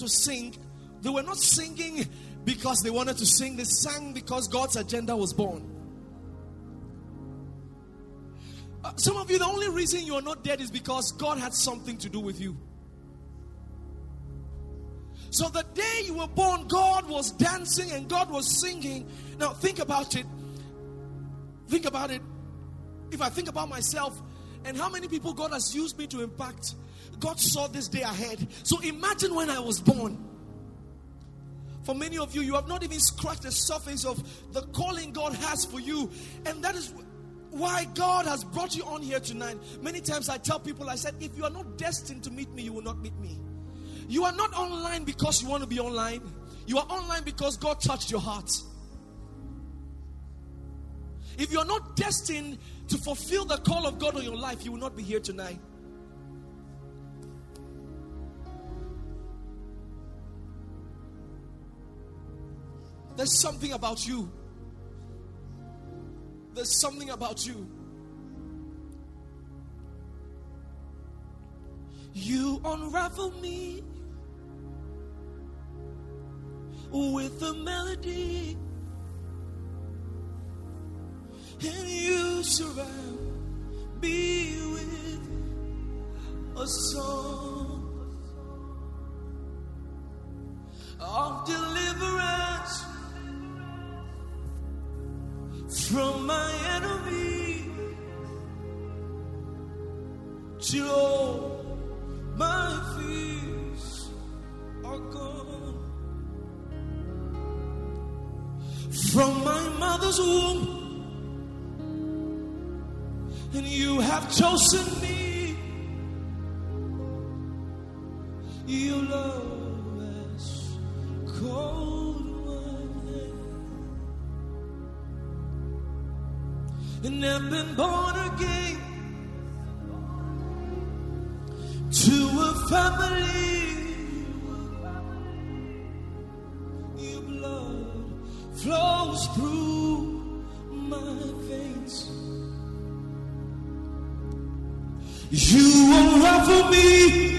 to sing, they were not singing because they wanted to sing, they sang because God's agenda was born. Uh, some of you, the only reason you are not dead is because God had something to do with you. So the day you were born, God was dancing and God was singing. Now think about it. Think about it. If I think about myself and how many people God has used me to impact, God saw this day ahead. So imagine when I was born. For many of you, you have not even scratched the surface of the calling God has for you. And that is why God has brought you on here tonight. Many times I tell people, I said, if you are not destined to meet me, you will not meet me. You are not online because you want to be online. You are online because God touched your heart. If you are not destined to fulfill the call of God on your life, you will not be here tonight. There's something about you. There's something about you. You unravel me with a melody, and you surround me with a song of deliverance from my enemy till all my fears are gone. From my mother's womb, and you have chosen me. Your love born again to a family. Your blood flows through my veins. You unravel me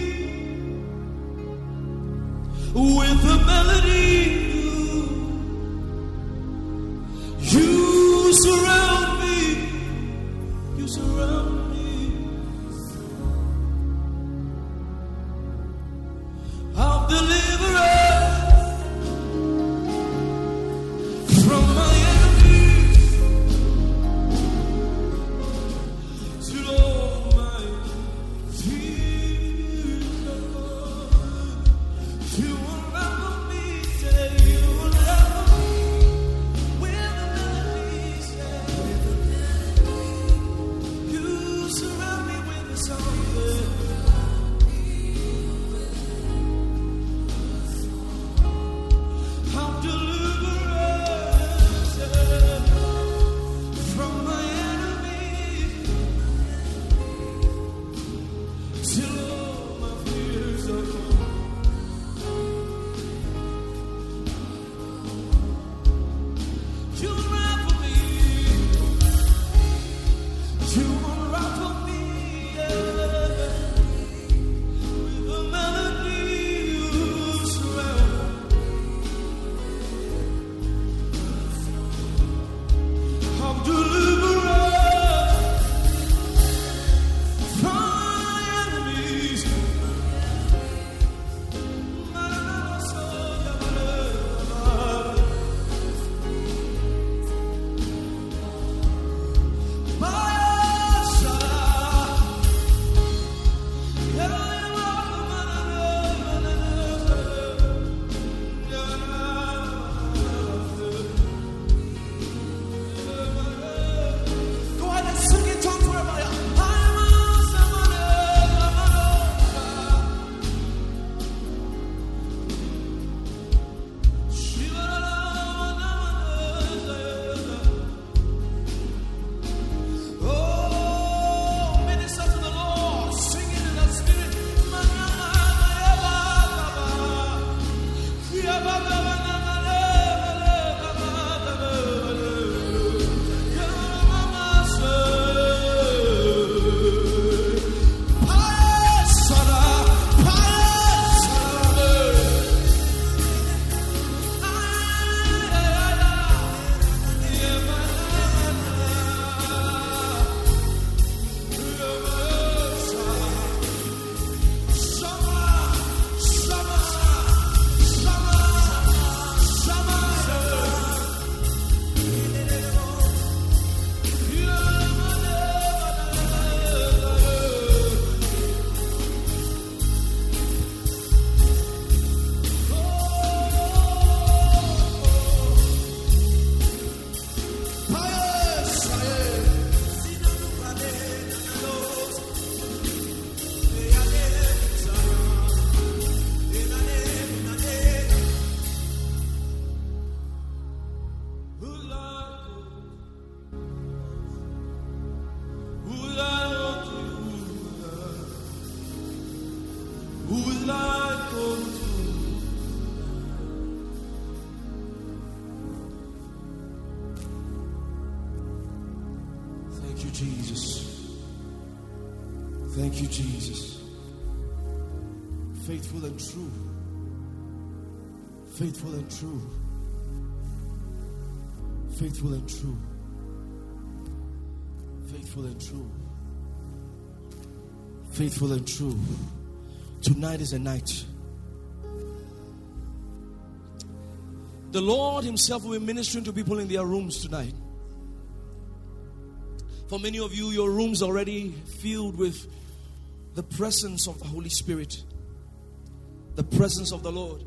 true. Faithful and true. Faithful and true. Faithful and true. Faithful and true. Tonight is a night. The Lord Himself will be ministering to people in their rooms tonight. For many of you, your rooms already filled with the presence of the Holy Spirit, the presence of the Lord.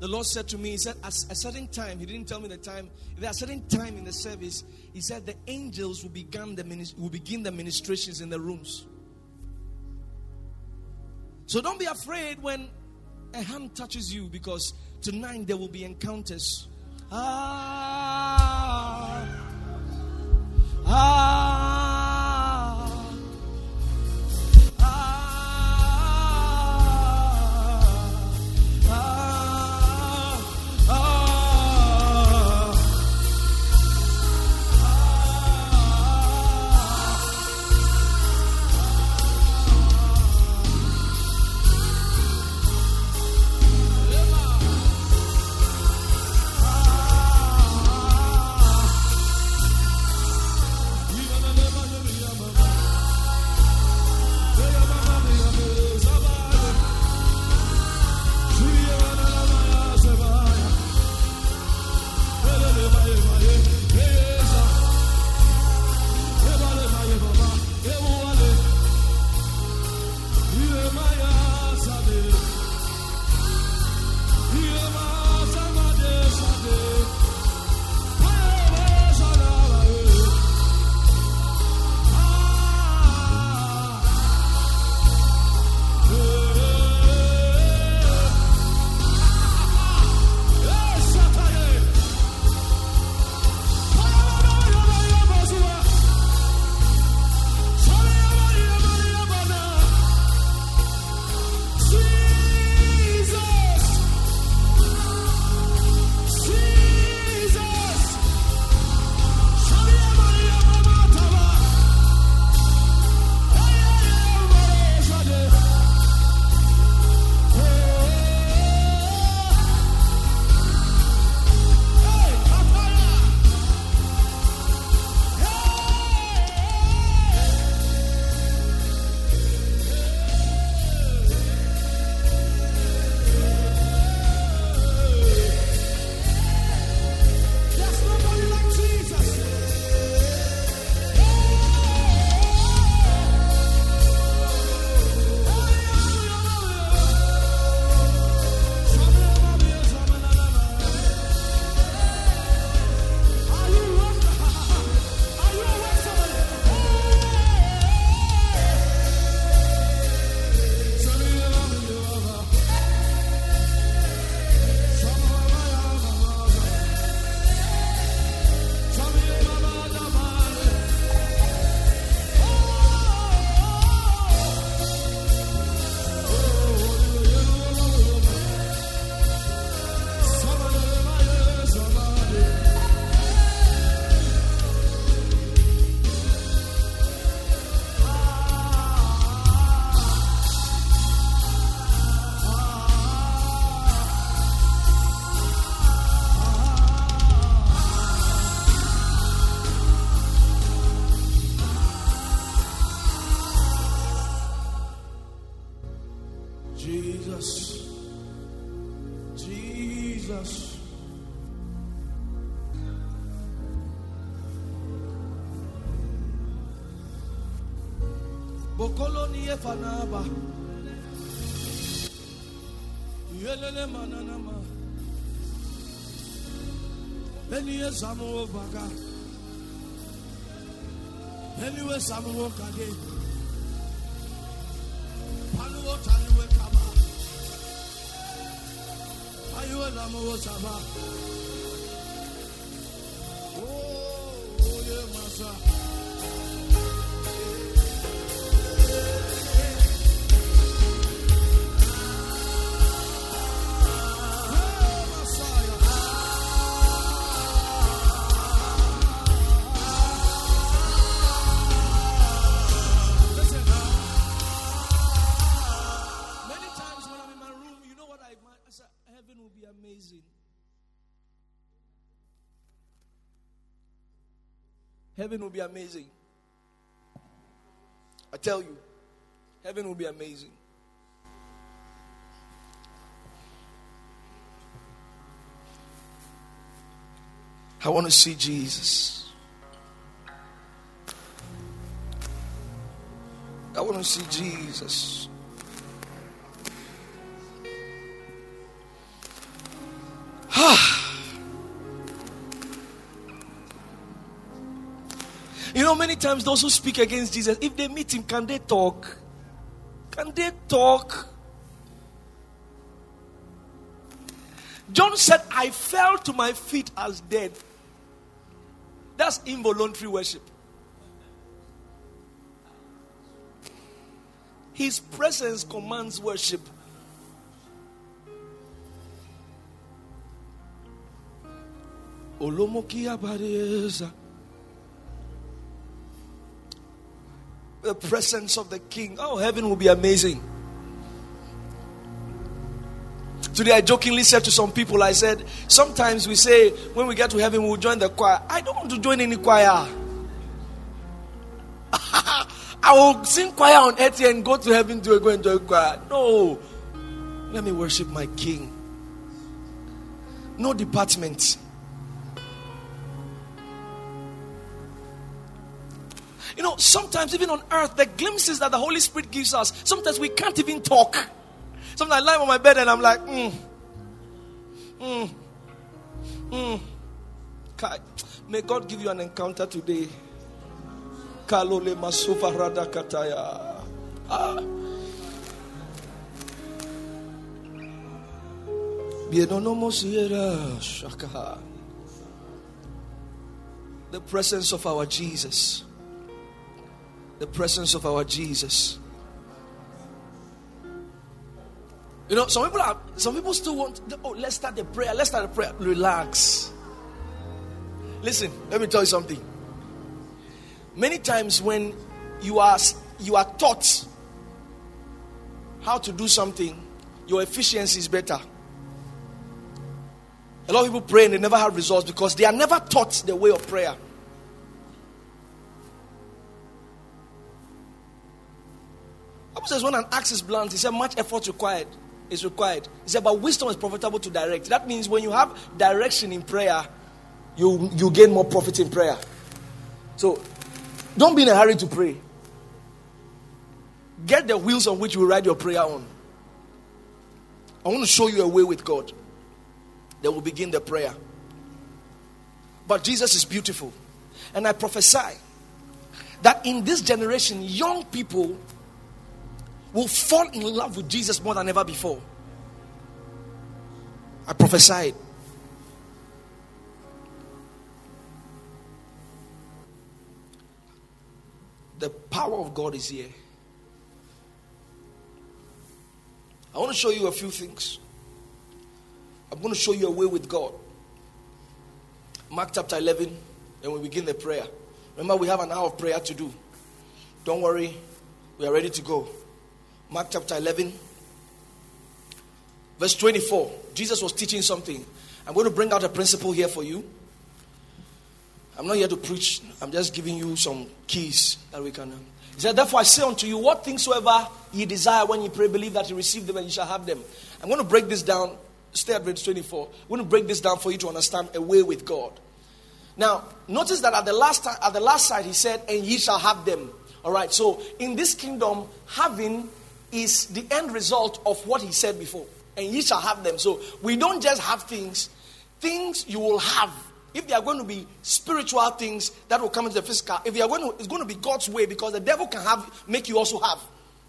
The Lord said to me, He said, at a certain time, He didn't tell me the time, at a certain time in the service, He said the angels will begin the, will begin the ministrations in the rooms. So don't be afraid when a hand touches you because tonight there will be encounters. Ah, ah, Esamu obaga. Eni esamu okage. Panuwo taniwe kaba. Ayuwe namuwo saba. Oh, oh oye masa. Heaven will be amazing. I tell you, heaven will be amazing. I want to see Jesus. I want to see Jesus. Many times those who speak against Jesus, if they meet him, can they talk? Can they talk? John said, I fell to my feet as dead. That's involuntary worship. His presence commands worship. The presence of the King. Oh, heaven will be amazing. Today, I jokingly said to some people, I said, sometimes we say, when we get to heaven, we'll join the choir. I don't want to join any choir. I will sing choir on earth and go to heaven to go enjoy choir. No. Let me worship my King. No department. You know, sometimes even on earth, the glimpses that the Holy Spirit gives us, sometimes we can't even talk. Sometimes I lie on my bed and I'm like, mm, mm, mm. May God give you an encounter today. Kalole masufa rada kataya. Ah. The presence of our Jesus. The presence of our Jesus. You know, some people are some people still want oh let's start the prayer, let's start the prayer. Relax. Listen, let me tell you something. Many times when you are you are taught how to do something, your efficiency is better. A lot of people pray and they never have results because they are never taught the way of prayer. Bible says when an axe is blunt, he said much effort required is required. He said, but wisdom is profitable to direct. That means when you have direction in prayer, you, you gain more profit in prayer. So don't be in a hurry to pray. Get the wheels on which you ride your prayer on. I want to show you a way with God. Then we'll begin the prayer. But Jesus is beautiful. And I prophesy that in this generation, young people will fall in love with Jesus more than ever before. I prophesied. The power of God is here. I want to show you a few things. I'm going to show you a way with God. Mark chapter 11, and we begin the prayer. Remember, we have an hour of prayer to do. Don't worry, we are ready to go. Mark chapter 11, verse 24. Jesus was teaching something. I'm going to bring out a principle here for you. I'm not here to preach, I'm just giving you some keys that we can. Um, he said, Therefore, I say unto you, what things soever ye desire when ye pray, believe that you receive them and you shall have them. I'm going to break this down. Stay at verse 24. I'm going to break this down for you to understand a way with God. Now, notice that at the last time, at the last side he said, "And ye shall have them." All right. So in this kingdom, having is the end result of what he said before. And ye shall have them. So we don't just have things, things you will have. If they are going to be spiritual things that will come into the physical, if they are going to, it's going to be God's way because the devil can have, make you also have.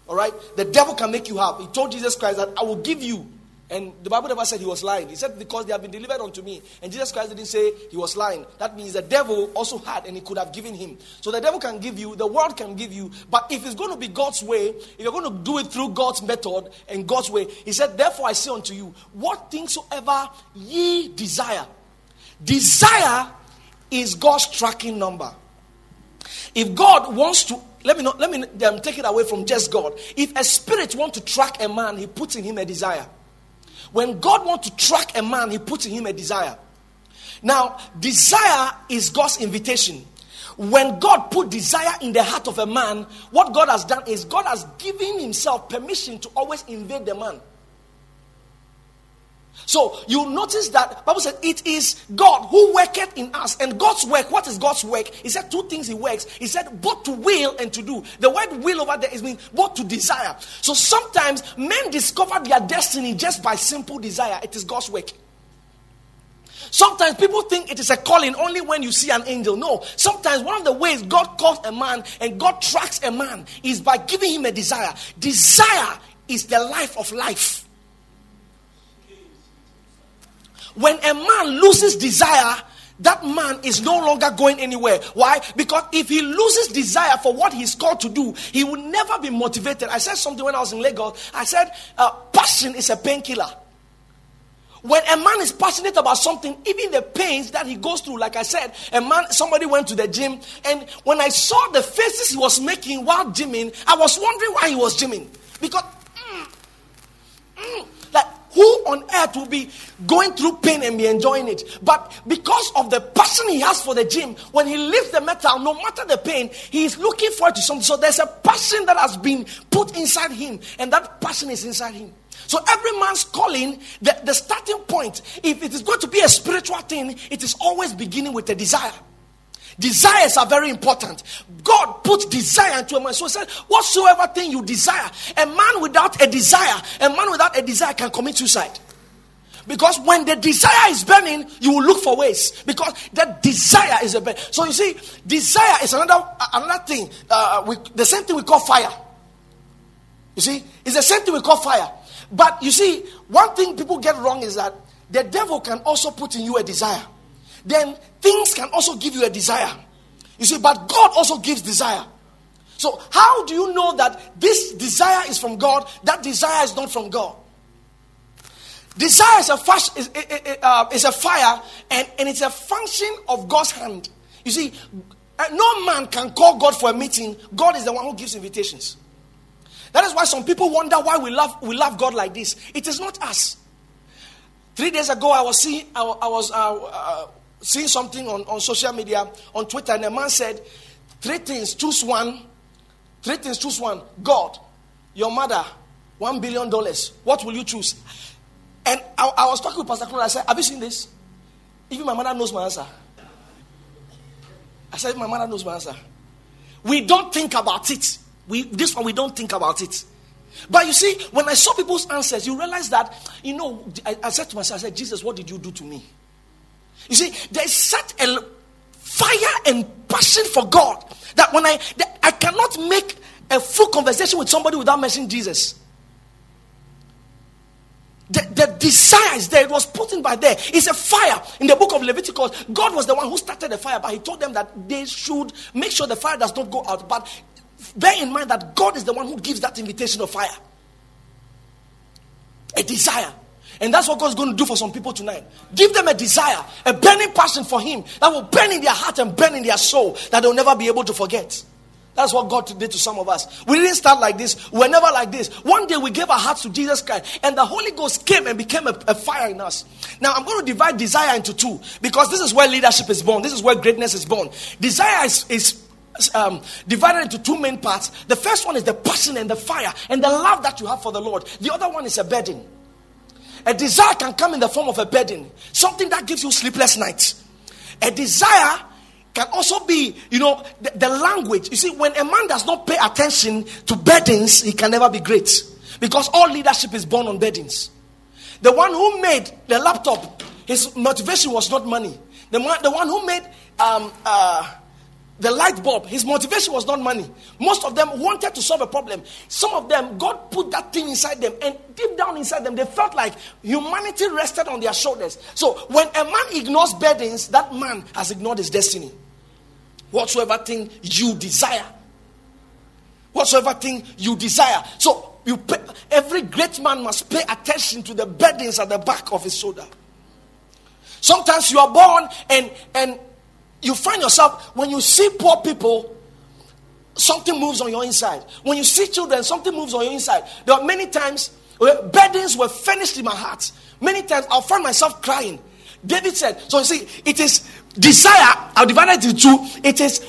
All right? The devil can make you have. He told Jesus Christ that I will give you and the Bible never said he was lying. He said, Because they have been delivered unto me. And Jesus Christ didn't say he was lying. That means the devil also had and he could have given him. So the devil can give you, the world can give you. But if it's going to be God's way, if you're going to do it through God's method and God's way, he said, Therefore I say unto you, what things soever ye desire. Desire is God's tracking number. If God wants to, let me not, let me um, take it away from just God. If a spirit wants to track a man, he puts in him a desire. When God wants to track a man, he puts in him a desire. Now, desire is God's invitation. when God put desire in the heart of a man, what God has done is God has given himself permission to always invade the man. So you notice that Bible said it is God who worketh in us. And God's work, what is God's work? He said two things he works. He said both to will and to do. The word will over there is mean both to desire. So sometimes men discover their destiny just by simple desire. It is God's work. Sometimes people think it is a calling only when you see an angel. No. Sometimes one of the ways God calls a man and God tracks a man is by giving him a desire. Desire is the life of life. When a man loses desire, that man is no longer going anywhere. Why? Because if he loses desire for what he's called to do, he will never be motivated. I said something when I was in Lagos. I said, uh, passion is a painkiller. When a man is passionate about something, even the pains that he goes through, like I said, a man, somebody went to the gym, and when I saw the faces he was making while gymming, I was wondering why he was gymming. Because, mm, mm, like, who on earth will be going through pain and be enjoying it? But because of the passion he has for the gym, when he lifts the metal, no matter the pain, he is looking forward to something. So there's a passion that has been put inside him, and that passion is inside him. So every man's calling, the, the starting point, if it is going to be a spiritual thing, it is always beginning with a desire. Desires are very important. God put desire into a man. So he said, whatsoever thing you desire, a man without a desire, a man without a desire can commit suicide. Because when the desire is burning, you will look for ways. Because that desire is a burn. So you see, desire is another another thing. Uh, we, the same thing we call fire. You see, it's the same thing we call fire. But you see, one thing people get wrong is that the devil can also put in you a desire. Then things can also give you a desire. You see, but God also gives desire. So, how do you know that this desire is from God? That desire is not from God. Desire is a, is, uh, is a fire and, and it's a function of God's hand. You see, uh, no man can call God for a meeting. God is the one who gives invitations. That is why some people wonder why we love, we love God like this. It is not us. Three days ago, I was seeing, I, I was uh, uh, seeing something on, on social media, on Twitter, and a man said, Three things, choose one. Three things, choose one. God, your mother, one billion dollars. What will you choose? And I, I was talking with Pastor Claude. I said, Have you seen this? Even my mother knows my answer. I said, My mother knows my answer. We don't think about it. We, this one, we don't think about it. But you see, when I saw people's answers, you realize that, you know, I, I said to myself, I said, Jesus, what did you do to me? You see, there's such a fire and passion for God that when I, that I cannot make a full conversation with somebody without mentioning Jesus. The, the desire is there. It was put in by there. It's a fire. In the book of Leviticus, God was the one who started the fire, but He told them that they should make sure the fire does not go out. But bear in mind that God is the one who gives that invitation of fire. A desire. And that's what God's going to do for some people tonight. Give them a desire, a burning passion for Him that will burn in their heart and burn in their soul that they'll never be able to forget. That's what God did to some of us. We didn't start like this. We were never like this. One day we gave our hearts to Jesus Christ, and the Holy Ghost came and became a, a, fire in us. Now I'm going to divide desire into two because this is where leadership is born. This is where greatness is born. Desire is, is um, divided into two main parts. The first one is the passion and the fire and the love that you have for the Lord. The other one is a burden. A desire can come in the form of a burden, something that gives you sleepless nights. A desire can also be, you know, the, the, language. You see, when a man does not pay attention to burdens, he can never be great. Because all leadership is born on burdens. The one who made the laptop, his motivation was not money. The, the one who made um, uh, the light bulb, his motivation was not money. Most of them wanted to solve a problem. Some of them, God put that thing inside them, and deep down inside them, they felt like humanity rested on their shoulders. So when a man ignores burdens, that man has ignored his destiny. Whatsoever thing you desire, whatsoever thing you desire. So you pay, every great man must pay attention to the burdens at the back of his shoulder. Sometimes you are born and and you find yourself when you see poor people, something moves on your inside. When you see children, something moves on your inside. There are many times where burdens were finished in my heart. Many times I'll find myself crying. David said, so you see, it is desire, I'll divide it into two. It is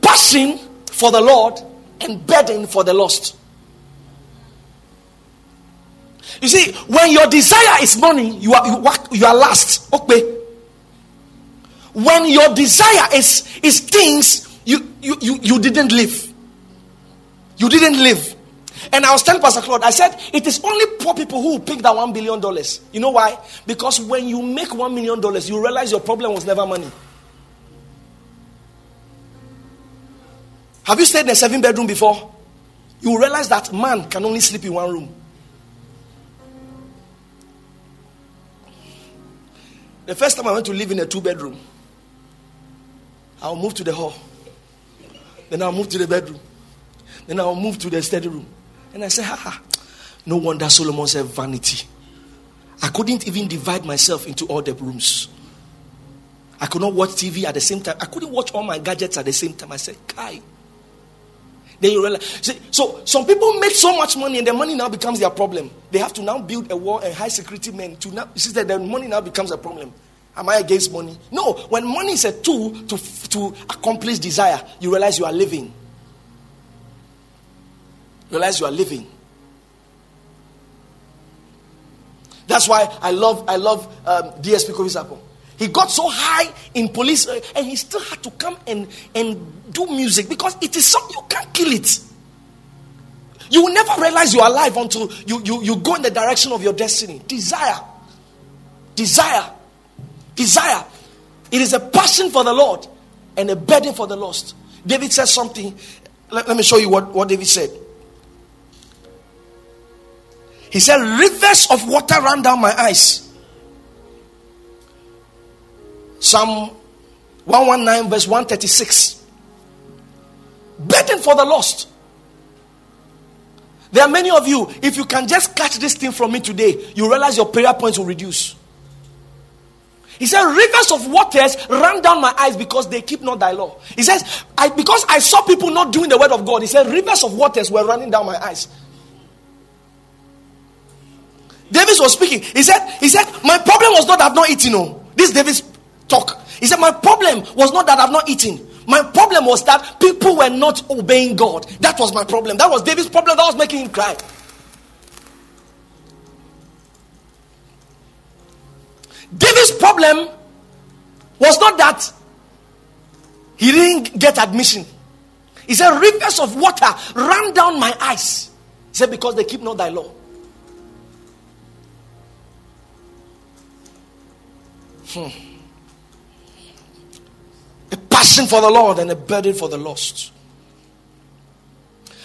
passion for the Lord and burden for the lost. You see, when your desire is money, you are you, work, you are last. Okay. When your desire is is things, you you you, you didn't live. You didn't live. And I was telling Pastor Claude, I said, it is only poor people who pick that one billion dollars. You know why? Because when you make one million dollars, you realize your problem was never money. Have you stayed in a seven bedroom before? You realize that man can only sleep in one room. The first time I went to live in a two bedroom, I'll move to the hall. Then I'll move to the bedroom. Then I'll move to the study room. And I said, ha ha. No wonder Solomon said vanity. I couldn't even divide myself into all the rooms. I could not watch TV at the same time. I couldn't watch all my gadgets at the same time. I said, Kai. Then you realize. See, so some people make so much money and the money now becomes their problem. They have to now build a wall and high security men to now. You see that the money now becomes a problem. Am I against money? No. When money is a tool to, to accomplish desire, you realize you are living. Realize you are living. That's why I love I love um, DSP Kofi He got so high in police uh, and he still had to come and, and do music because it is something you can't kill it. You will never realize you are alive until you, you, you go in the direction of your destiny. Desire. Desire. Desire. It is a passion for the Lord and a burden for the lost. David says something. Let, let me show you what, what David said. He said, Rivers of water ran down my eyes. Psalm 119, verse 136. Burden for the lost. There are many of you, if you can just catch this thing from me today, you realize your prayer points will reduce. He said, Rivers of waters ran down my eyes because they keep not thy law. He says, I, Because I saw people not doing the word of God, he said, Rivers of waters were running down my eyes. David was speaking. He said, He said, My problem was not that I've not eaten. No. This David's talk. He said, My problem was not that I've not eaten. My problem was that people were not obeying God. That was my problem. That was David's problem that was making him cry. David's problem was not that he didn't get admission. He said, Rivers of water ran down my eyes. He said, Because they keep not thy law. Hmm. A passion for the Lord and a burden for the lost.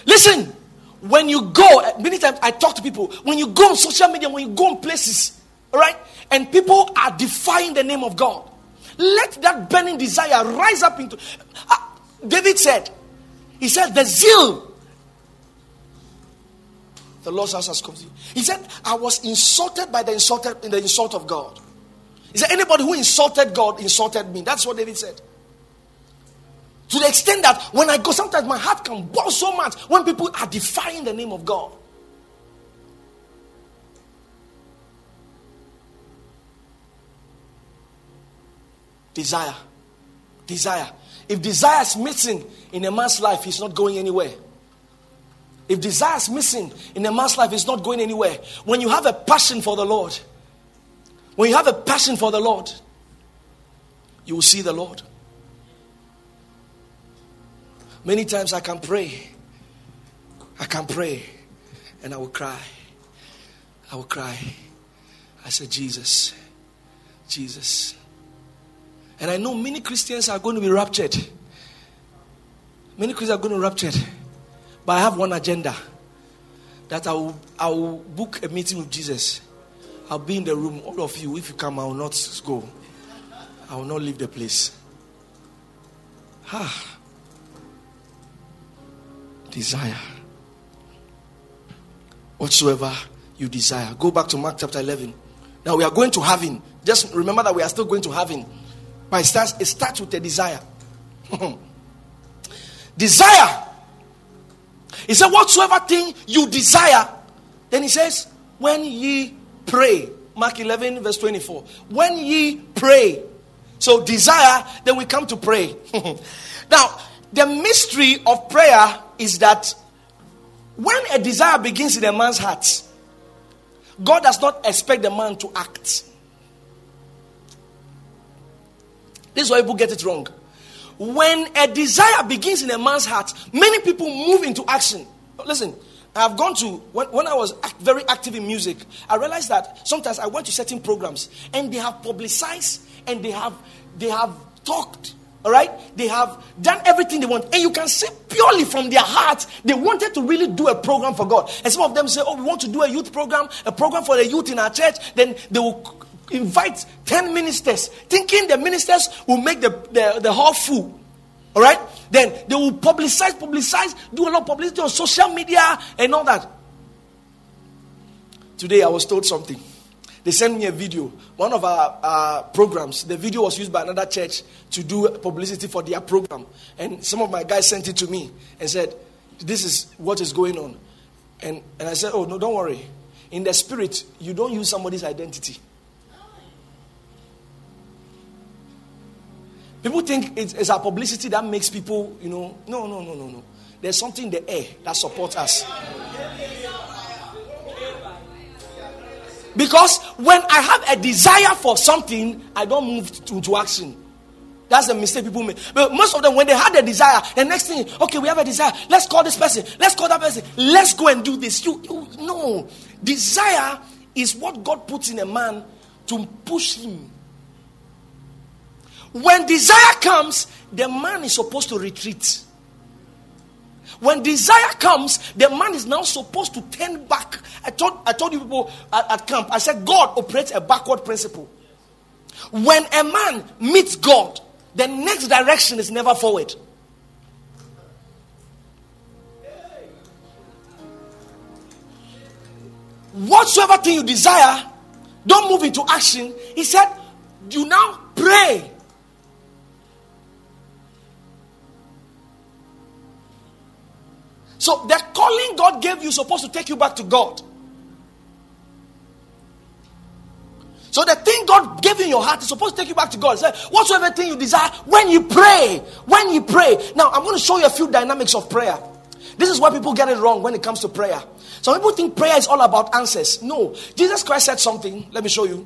Listen, when you go, many times I talk to people, when you go on social media, when you go on places, right, and people are defying the name of God, let that burning desire rise up into. Uh, David said, He said, the zeal. The Lord's house has come. He said, I was insulted by the insulted in the insult of God. Is there anybody who insulted God insulted me? That's what David said. To the extent that when I go, sometimes my heart can boil so much when people are defying the name of God. Desire. Desire. If desire is missing in a man's life, he's not going anywhere. If desire is missing in a man's life, he's not going anywhere. When you have a passion for the Lord, when you have a passion for the Lord, you will see the Lord. Many times I can pray. I can pray and I will cry. I will cry. I said, Jesus, Jesus. And I know many Christians are going to be raptured. Many Christians are going to be raptured. But I have one agenda that I will, I will book a meeting with Jesus I'll be in the room. All of you, if you come, I will not go. I will not leave the place. Ah. Desire. Whatsoever you desire. Go back to Mark chapter 11. Now we are going to heaven. Just remember that we are still going to heaven. But it starts, it starts with a desire. desire. He said, Whatsoever thing you desire. Then he says, When ye pray. Mark 11, verse 24. When ye pray. So desire, then we come to pray. now, the mystery of prayer is that when a desire begins in a man's heart, God does not expect the man to act. This is why people get it wrong. When a desire begins in a man's heart, many people move into action. Listen, I've gone to, when, when I was act, very active in music, I realized that sometimes I went to certain programs and they have publicized and they have, they have talked all right? They have done everything they want. And you can see purely from their heart, they wanted to really do a program for God. And some of them say, Oh, we want to do a youth program, a program for the youth in our church. Then they will invite 10 ministers, thinking the ministers will make the, the, the hall full. All right? Then they will publicize, publicize, do a lot of publicity on social media and all that. Today I was told something. They sent me a video. One of our, our programs, the video was used by another church to do publicity for their program. And some of my guys sent it to me and said, This is what is going on. And, and I said, Oh, no, don't worry. In the spirit, you don't use somebody's identity. People think it's, it's our publicity that makes people, you know. No, no, no, no, no. There's something in the air that supports us. Because when I have a desire for something, I don't move into action. That's the mistake people make. But most of them, when they had a desire, the next thing, okay, we have a desire. Let's call this person. Let's call that person. Let's go and do this. You, you no. Desire is what God puts in a man to push him. When desire comes, the man is supposed to retreat. When desire comes, the man is now supposed to turn back. I told, I told you people at, at camp, I said God operates a backward principle. When a man meets God, the next direction is never forward. Whatsoever thing you desire, don't move into action. He said, You now pray So the calling God gave you is supposed to take you back to God. So the thing God gave in your heart is supposed to take you back to God. Say, whatsoever thing you desire, when you pray, when you pray. Now I'm going to show you a few dynamics of prayer. This is why people get it wrong when it comes to prayer. Some people think prayer is all about answers. No. Jesus Christ said something. Let me show you.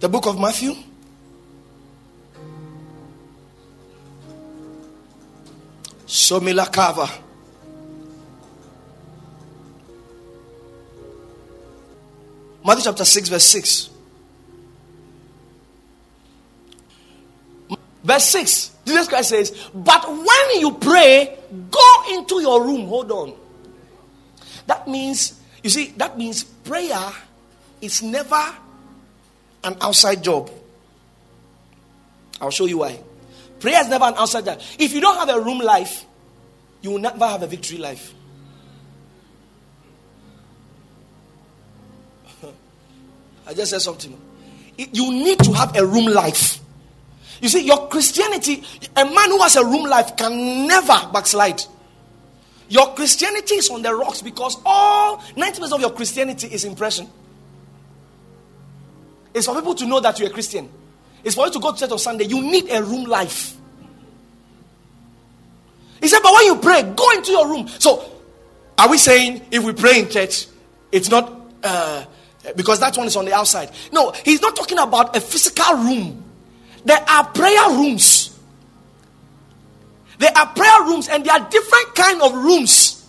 The book of Matthew. Somila Kava. Matthew chapter 6, verse 6. Verse 6, Jesus Christ says, But when you pray, go into your room. Hold on. That means, you see, that means prayer is never an outside job. I'll show you why. Prayer is never an outside job. If you don't have a room life, you will never have a victory life. I just said something. You need to have a room life. You see, your Christianity, a man who has a room life can never backslide. Your Christianity is on the rocks because all 90% of your Christianity is impression. It's for people to know that you're a Christian. It's for you to go to church on Sunday. You need a room life. He said, but when you pray, go into your room. So, are we saying if we pray in church, it's not uh, because that one is on the outside? No, he's not talking about a physical room. There are prayer rooms. There are prayer rooms, and there are different kind of rooms.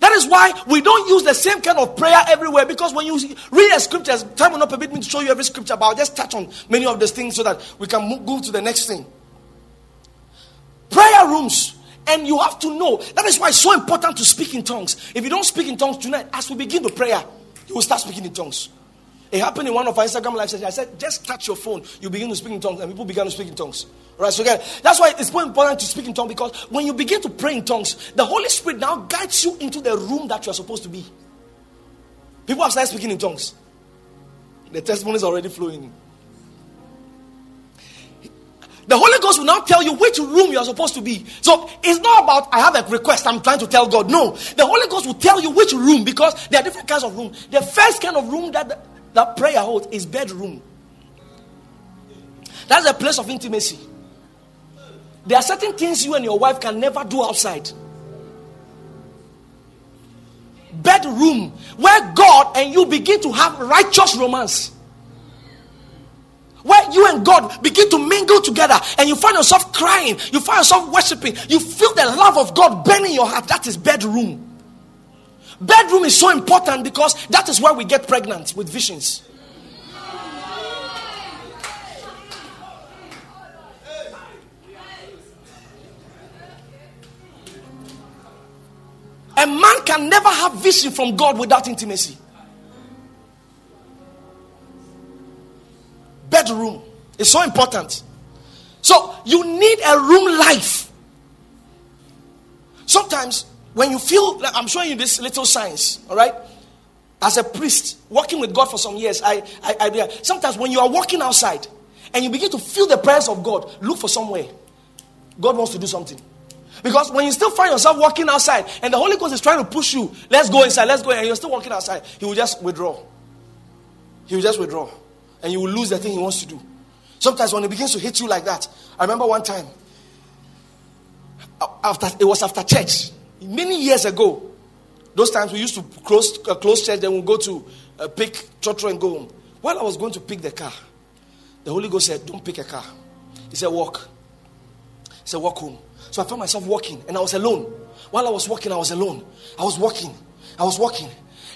That is why we don't use the same kind of prayer everywhere because when you read the scriptures, time will not permit me to show you every scripture, but I'll just touch on many of those things so that we can move, go to the next thing prayer rooms. And you have to know that is why it's so important to speak in tongues. If you don't speak in tongues tonight, as we begin the prayer, you will start speaking in tongues. It happened in one of our Instagram live sessions. I said, just touch your phone, you begin to speak in tongues, and people began to speak in tongues. Right? So again, that's why it's so important to speak in tongues because when you begin to pray in tongues, the Holy Spirit now guides you into the room that you are supposed to be. People have started speaking in tongues. The testimony is already flowing. The Holy Ghost will now tell you which room you are supposed to be. So it's not about I have a request, I'm trying to tell God. No. The Holy Ghost will tell you which room because there are different kinds of room. The first kind of room that that prayer holds is bedroom. That's a place of intimacy. There are certain things you and your wife can never do outside. Bedroom, where God and you begin to have righteous romance. Where you and God begin to mingle together and you find yourself crying, you find yourself worshiping, you feel the love of God burning your heart. That is bedroom. Bedroom is so important because that is where we get pregnant with visions. A man can never have vision from God without intimacy. Bedroom is so important. So you need a room life. Sometimes when you feel like I'm showing you this little signs, all right? As a priest, working with God for some years, I, I, I sometimes when you are walking outside and you begin to feel the presence of God, look for somewhere. God wants to do something. Because when you still find yourself walking outside and the Holy Ghost is trying to push you, let's go inside, let's go, and you're still walking outside, He will just withdraw. He will just withdraw. And you will lose the thing He wants to do. Sometimes when He begins to hit you like that, I remember one time, after it was after church, many years ago. Those times we used to close, uh, close church, then we go to uh, pick Chotro and go home. While I was going to pick the car, the Holy Ghost said, Don't pick a car. He said, Walk. He said, Walk home. So I found myself walking and I was alone. While I was walking, I was alone. I was walking. I was walking.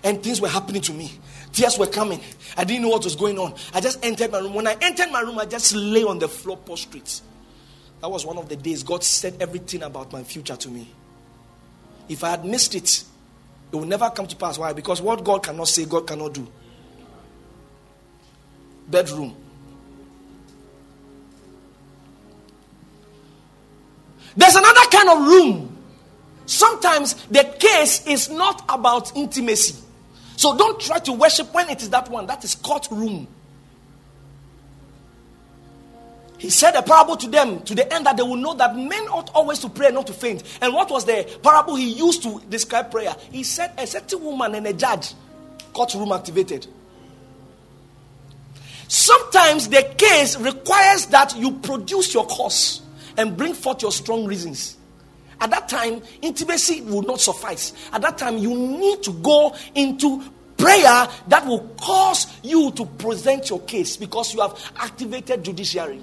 And things were happening to me. Tears were coming. I didn't know what was going on. I just entered my room. When I entered my room, I just lay on the floor prostrate. That was one of the days God said everything about my future to me. If I had missed it, it will never come to pass. Why? Because what God cannot say, God cannot do. Bedroom. There's another kind of room. Sometimes the case is not about intimacy. So don't try to worship when it is that one. That is courtroom. He said a parable to them to the end that they will know that men ought always to pray, and not to faint. And what was the parable he used to describe prayer? He said a certain woman and a judge, courtroom activated. Sometimes the case requires that you produce your cause and bring forth your strong reasons. At that time, intimacy will not suffice. At that time, you need to go into prayer that will cause you to present your case because you have activated judiciary.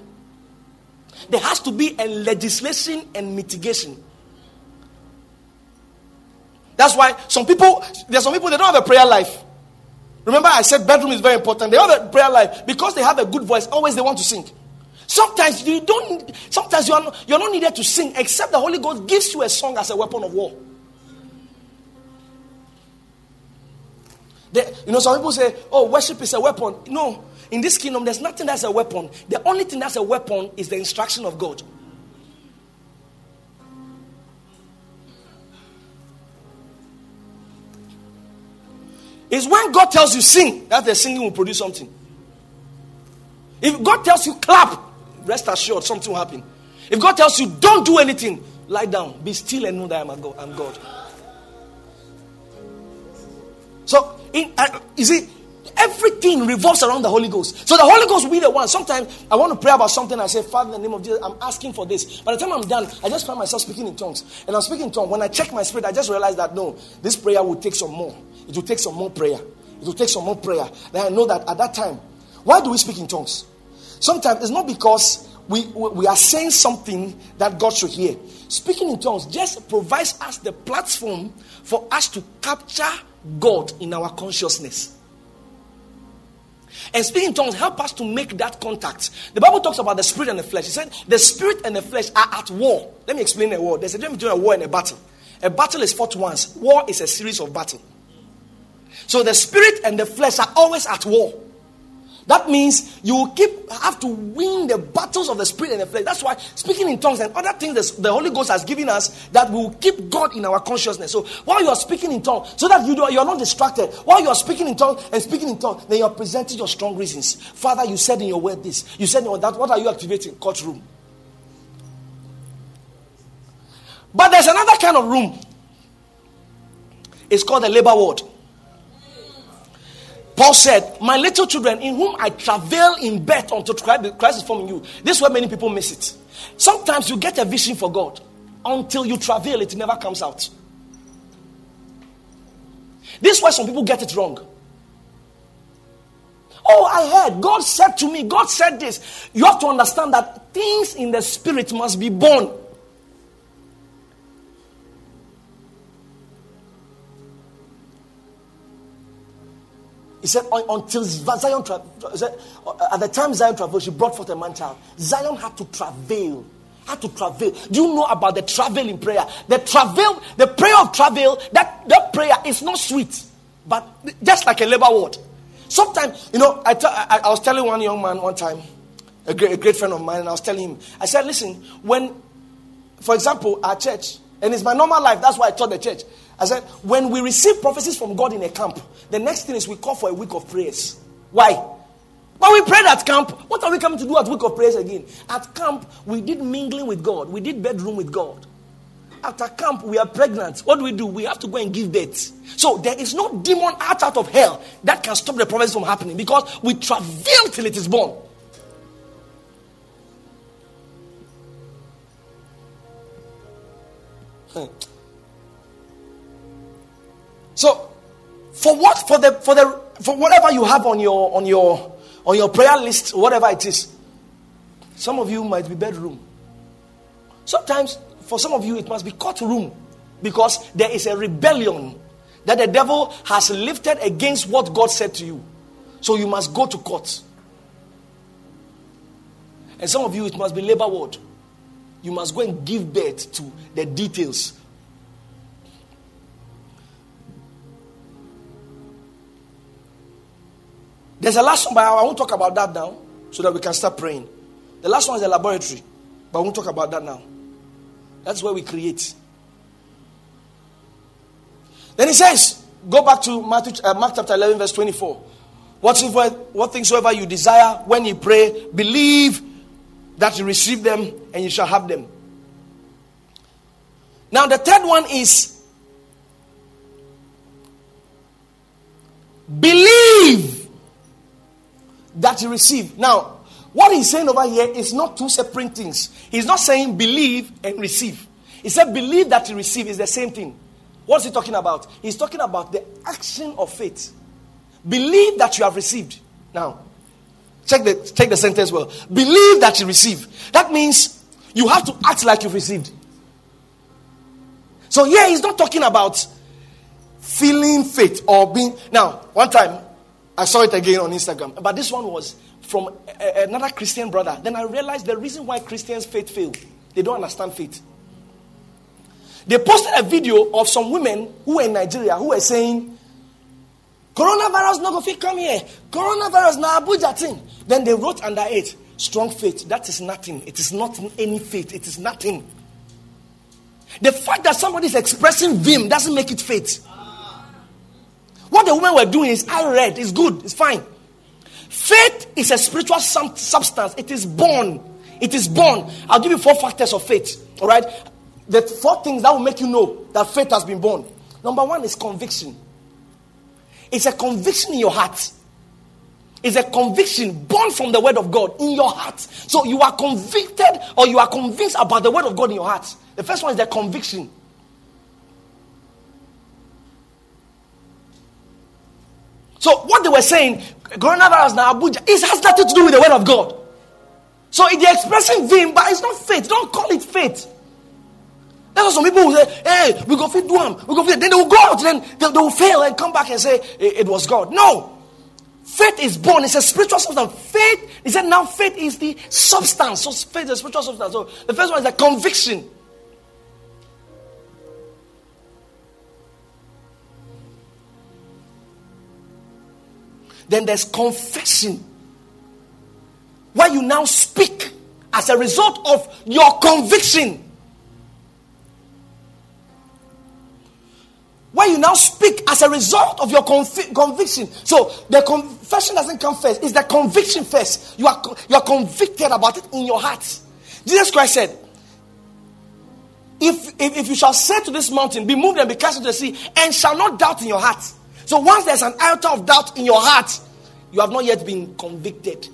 There has to be a legislation and mitigation. That's why some people, there are some people, they don't have a prayer life. Remember, I said bedroom is very important. They have a prayer life because they have a good voice. Always they want to sing. Sometimes you don't. Sometimes you are not, you're not needed to sing, except the Holy Ghost gives you a song as a weapon of war. The, you know, some people say, "Oh, worship is a weapon." No, in this kingdom, there's nothing that's a weapon. The only thing that's a weapon is the instruction of God. It's when God tells you sing that the singing will produce something. If God tells you clap, rest assured something will happen. If God tells you don't do anything, lie down, be still and know that I'm, God. I'm God. So, in, uh, you see, everything revolves around the Holy Ghost. So the Holy Ghost will be the one. Sometimes I want to pray about something. I say, Father, in the name of Jesus, I'm asking for this. By the time I'm done, I just find myself speaking in tongues. And I'm speaking in tongues. When I check my spirit, I just realize that no, this prayer will take some more. It will take some more prayer. It will take some more prayer. Then I know that at that time, why do we speak in tongues? Sometimes it's not because we, we are saying something that God should hear. Speaking in tongues just provides us the platform for us to capture God in our consciousness. And speaking in tongues help us to make that contact. The Bible talks about the spirit and the flesh. He said the spirit and the flesh are at war. Let me explain a war. There's a difference between a war and a battle. A battle is fought once. War is a series of battle. So the spirit and the flesh are always at war. That means you will keep have to win the battles of the spirit and the flesh. That's why speaking in tongues and other things the Holy Ghost has given us that will keep God in our consciousness. So while you are speaking in tongues, so that you do, you are not distracted. While you are speaking in tongues and speaking in tongues, then you are presenting your strong reasons. Father, you said in your word this. You said in your that. What are you activating? Courtroom. But there's another kind of room. It's called the labor ward. Paul said, My little children, in whom I travail in birth until Christ is forming you. This is where many people miss it. Sometimes you get a vision for God. Until you travail, it never comes out. This is why some people get it wrong. Oh, I heard. God said to me, God said this. You have to understand that things in the spirit must be born. He said, until Zion, said, uh, at the time Zion traveled, she brought forth a man child. Zion had to travail. Had to travail. Do you know about the travel in prayer? The travel, the prayer of travel, that, that prayer is not sweet, but just like a labor ward. Sometimes, you know, I, t- I, I was telling one young man one time, a great, a great friend of mine, and I was telling him, I said, listen, when, for example, our church, and it's my normal life, that's why I taught the church. I said, when we receive prophecies from God in a camp, the next thing is we call for a week of prayers. Why? But we prayed at camp. What are we coming to do at week of prayers again? At camp, we did mingling with God. We did bedroom with God. After camp, we are pregnant. What do we do? We have to go and give birth. So there is no demon out, out of hell that can stop the prophecy from happening because we travail till it is born. Hmm. So, for what? For the for the for whatever you have on your on your on your prayer list, whatever it is. Some of you might be bedroom. Sometimes, for some of you, it must be courtroom because there is a rebellion that the devil has lifted against what God said to you. So you must go to court. And some of you, it must be labor ward. You must go and give birth to the details There's a last one, but I won't talk about that now so that we can start praying. The last one is the laboratory, but I won't talk about that now. That's where we create. Then he says, go back to Matthew, uh, Mark chapter 11, verse 24. Whatsoever, what things soever you desire when you pray, believe that you receive them and you shall have them. Now, the third one is believe that you receive. Now, what he's saying over here is not two separate things. He's not saying believe and receive. He said believe that you receive is the same thing. What's he talking about? He's talking about the action of faith. Believe that you have received. Now, check the check the sentence well. Believe that you receive. That means you have to act like you've received. So yeah, he's not talking about feeling faith or being. Now, one time I saw it again on Instagram. But this one was from a, another Christian brother. Then I realized the reason why Christians' faith fail. They don't understand faith. They posted a video of some women who were in Nigeria who were saying, Coronavirus no go fit come here. Coronavirus na Abuja thing. Then they wrote under it, strong faith. That is nothing. It is not any faith. It is nothing. The fact that somebody is expressing vim doesn't make it faith. What the women were doing is, I read, it's good, it's fine. Faith is a spiritual substance, it is born. It is born. I'll give you four factors of faith. All right? The four things that will make you know that faith has been born. Number one is conviction. It's a conviction in your heart. It's a conviction born from the word of God in your heart. So you are convicted or you are convinced about the word of God in your heart. The first one is the conviction. So what they were saying, coronavirus now Abuja, it has nothing to do with the word of God. So they're expressing vim, but it's not faith. Don't call it faith. That's why some people will say, hey, we go feed them. We go feed Then they will go out, then they, will fail and come back and say it, it was God. No. Faith is born. It's a spiritual substance. Faith, he said now faith is the substance. So faith is a spiritual substance. So the first one is the conviction. Then there's confession, where you now speak as a result of your conviction. Where you now speak as a result of your convi- conviction. So the confession doesn't come first, it's the conviction first. You are, you are convicted about it in your heart. Jesus Christ said, if, if, if you shall say to this mountain, be moved and be cast into the sea, and shall not doubt in your heart. So once there's an iota of doubt in your heart, you have not yet been convicted.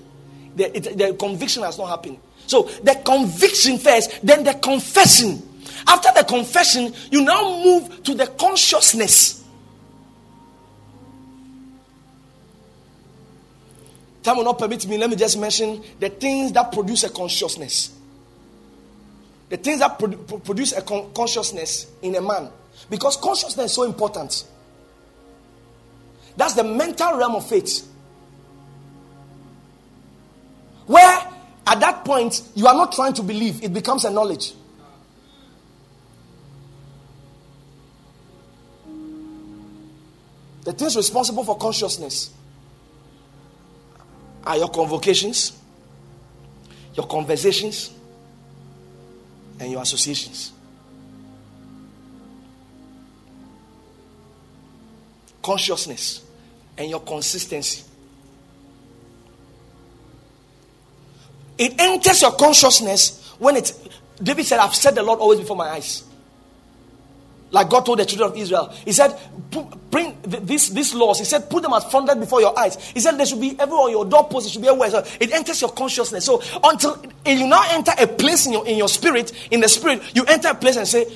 The, it, the conviction has not happened. So the conviction first, then the confession. After the confession, you now move to the consciousness. Time will not permit me. Let me just mention the things that produce a consciousness. The things that produ- produce a con- consciousness in a man. Because consciousness is so important. That's the mental realm of faith. Where at that point you are not trying to believe, it becomes a knowledge. The things responsible for consciousness are your convocations, your conversations, and your associations. Consciousness and your consistency. It enters your consciousness when it. David said, I've set the Lord always before my eyes. Like God told the children of Israel. He said, bring these, these laws. He said, put them as fronted before your eyes. He said, there should be everywhere on your doorpost. It should be everywhere. So it enters your consciousness. So until you now enter a place in your, in your spirit, in the spirit, you enter a place and say,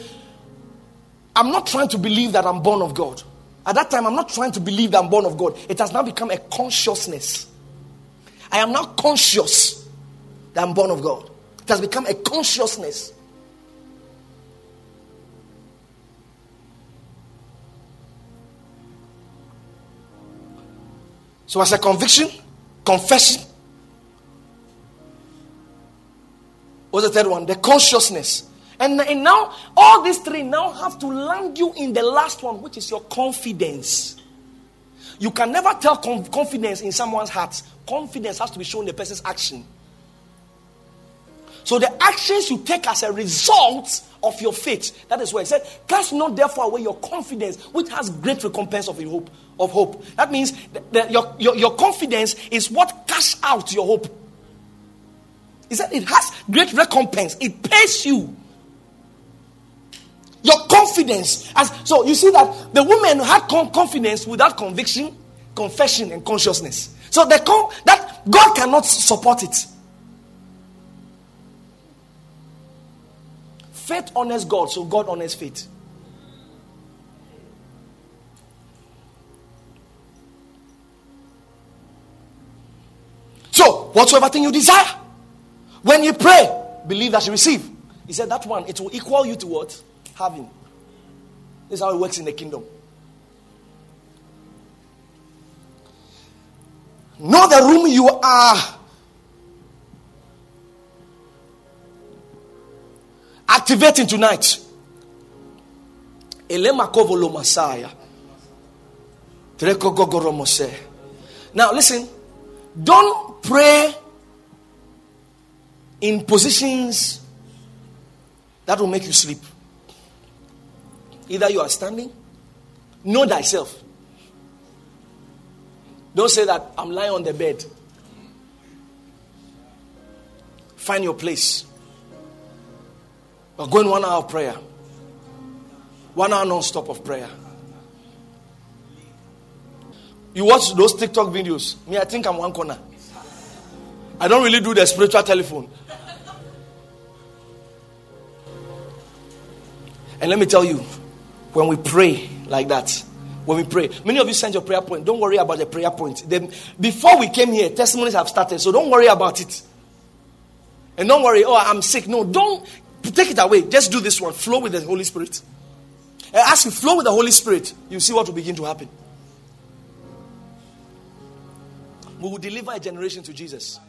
I'm not trying to believe that I'm born of God. At that time, I'm not trying to believe that I'm born of God. It has now become a consciousness. I am now conscious that I'm born of God. It has become a consciousness. So, as a conviction, confession. What's the third one? The consciousness. And, and now, all these three now have to land you in the last one, which is your confidence. You can never tell com- confidence in someone's heart. Confidence has to be shown in the person's action. So the actions you take as a result of your faith, that is why he said, cast not therefore away your confidence, which has great recompense of hope. Of hope. That means that your, your, your confidence is what cash out your hope. He said it has great recompense. It pays you. Your confidence. As, so you see that the woman had confidence without conviction, confession, and consciousness. So the con- that God cannot support it. Faith honors God, so God honors faith. So, whatsoever thing you desire, when you pray, believe that you receive. He said that one, it will equal you to what? Having. This is how it works in the kingdom. Know the room you are activating tonight. Now listen, don't pray in positions that will make you sleep. Either you are standing, know thyself. Don't say that I'm lying on the bed. Find your place. We're going one hour of prayer. One hour non stop of prayer. You watch those TikTok videos. Me, I think I'm one corner. I don't really do the spiritual telephone. And let me tell you, when we pray like that, when we pray, many of you send your prayer point. Don't worry about the prayer point. Then, before we came here, testimonies have started, so don't worry about it. And don't worry, oh, I'm sick. No, don't take it away. Just do this one. Flow with the Holy Spirit. And as you flow with the Holy Spirit, you see what will begin to happen. We will deliver a generation to Jesus.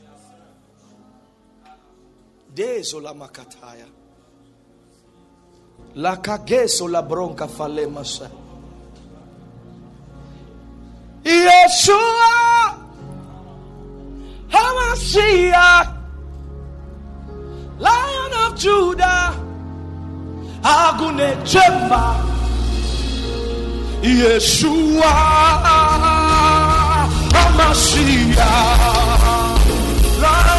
De zola makataya. La kageso la bronca fale. Yeshua Hamashiach Lion of Judah Agune Chemba Yeshua Hamashiach Lion